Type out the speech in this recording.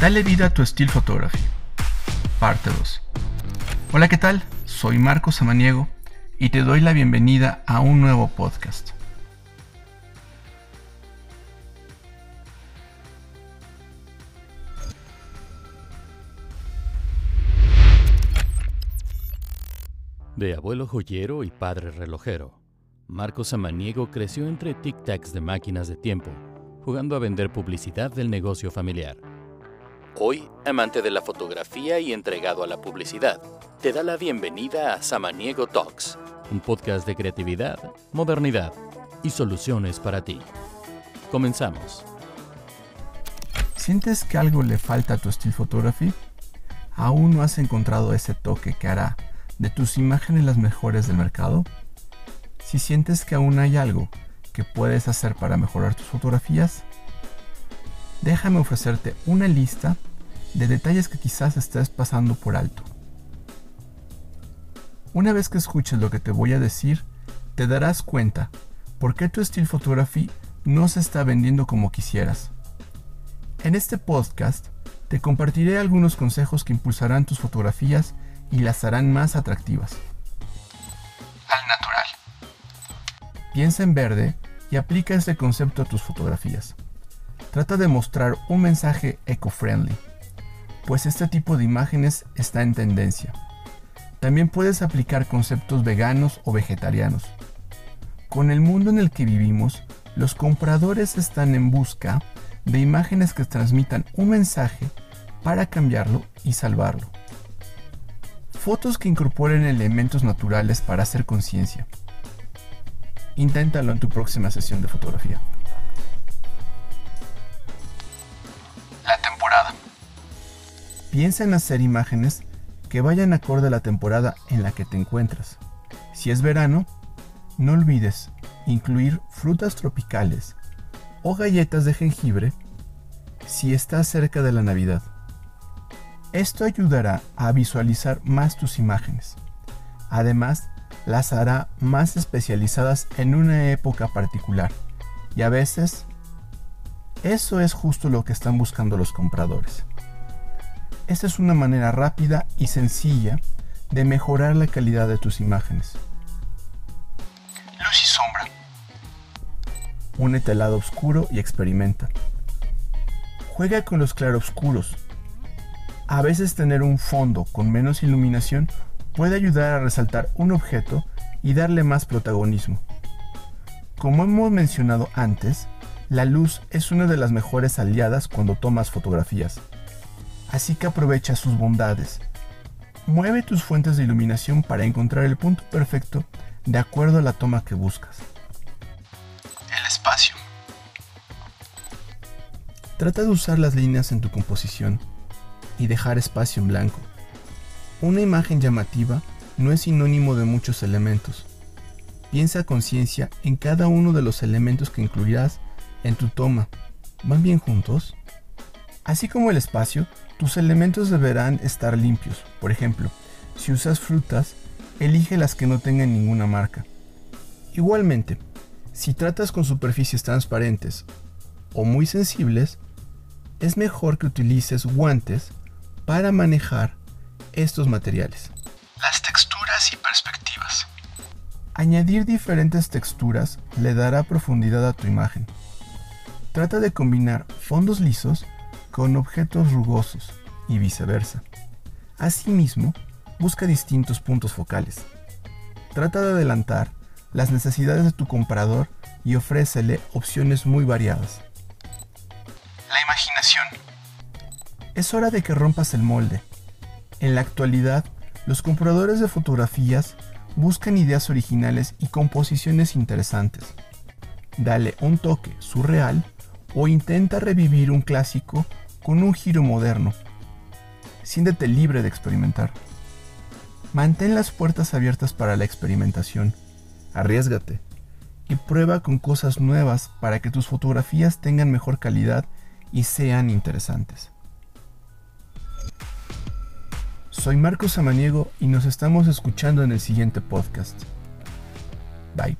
Dale vida a tu Still Photography. Parte 2. Hola, ¿qué tal? Soy Marco Samaniego y te doy la bienvenida a un nuevo podcast. De abuelo joyero y padre relojero, Marco Samaniego creció entre tic-tacs de máquinas de tiempo, jugando a vender publicidad del negocio familiar. Hoy, amante de la fotografía y entregado a la publicidad, te da la bienvenida a Samaniego Talks, un podcast de creatividad, modernidad y soluciones para ti. Comenzamos. ¿Sientes que algo le falta a tu Still Photography? ¿Aún no has encontrado ese toque que hará de tus imágenes las mejores del mercado? Si sientes que aún hay algo que puedes hacer para mejorar tus fotografías, déjame ofrecerte una lista de detalles que quizás estés pasando por alto. Una vez que escuches lo que te voy a decir, te darás cuenta por qué tu Still Photography no se está vendiendo como quisieras. En este podcast te compartiré algunos consejos que impulsarán tus fotografías y las harán más atractivas. Al natural. Piensa en verde y aplica este concepto a tus fotografías. Trata de mostrar un mensaje eco-friendly pues este tipo de imágenes está en tendencia. También puedes aplicar conceptos veganos o vegetarianos. Con el mundo en el que vivimos, los compradores están en busca de imágenes que transmitan un mensaje para cambiarlo y salvarlo. Fotos que incorporen elementos naturales para hacer conciencia. Inténtalo en tu próxima sesión de fotografía. Piensa en hacer imágenes que vayan acorde a la temporada en la que te encuentras. Si es verano, no olvides incluir frutas tropicales o galletas de jengibre si estás cerca de la Navidad. Esto ayudará a visualizar más tus imágenes. Además, las hará más especializadas en una época particular. Y a veces, eso es justo lo que están buscando los compradores. Esta es una manera rápida y sencilla de mejorar la calidad de tus imágenes. Luz y sombra. Únete al lado oscuro y experimenta. Juega con los claroscuros. A veces tener un fondo con menos iluminación puede ayudar a resaltar un objeto y darle más protagonismo. Como hemos mencionado antes, la luz es una de las mejores aliadas cuando tomas fotografías así que aprovecha sus bondades. Mueve tus fuentes de iluminación para encontrar el punto perfecto de acuerdo a la toma que buscas. El espacio. Trata de usar las líneas en tu composición y dejar espacio en blanco. Una imagen llamativa no es sinónimo de muchos elementos. Piensa a conciencia en cada uno de los elementos que incluirás en tu toma. ¿Van bien juntos? Así como el espacio, tus elementos deberán estar limpios. Por ejemplo, si usas frutas, elige las que no tengan ninguna marca. Igualmente, si tratas con superficies transparentes o muy sensibles, es mejor que utilices guantes para manejar estos materiales. Las texturas y perspectivas. Añadir diferentes texturas le dará profundidad a tu imagen. Trata de combinar fondos lisos con objetos rugosos y viceversa. Asimismo, busca distintos puntos focales. Trata de adelantar las necesidades de tu comprador y ofrécele opciones muy variadas. La imaginación. Es hora de que rompas el molde. En la actualidad, los compradores de fotografías buscan ideas originales y composiciones interesantes. Dale un toque surreal o intenta revivir un clásico con un giro moderno. Siéntete libre de experimentar. Mantén las puertas abiertas para la experimentación. Arriesgate y prueba con cosas nuevas para que tus fotografías tengan mejor calidad y sean interesantes. Soy Marcos Samaniego y nos estamos escuchando en el siguiente podcast. Bye.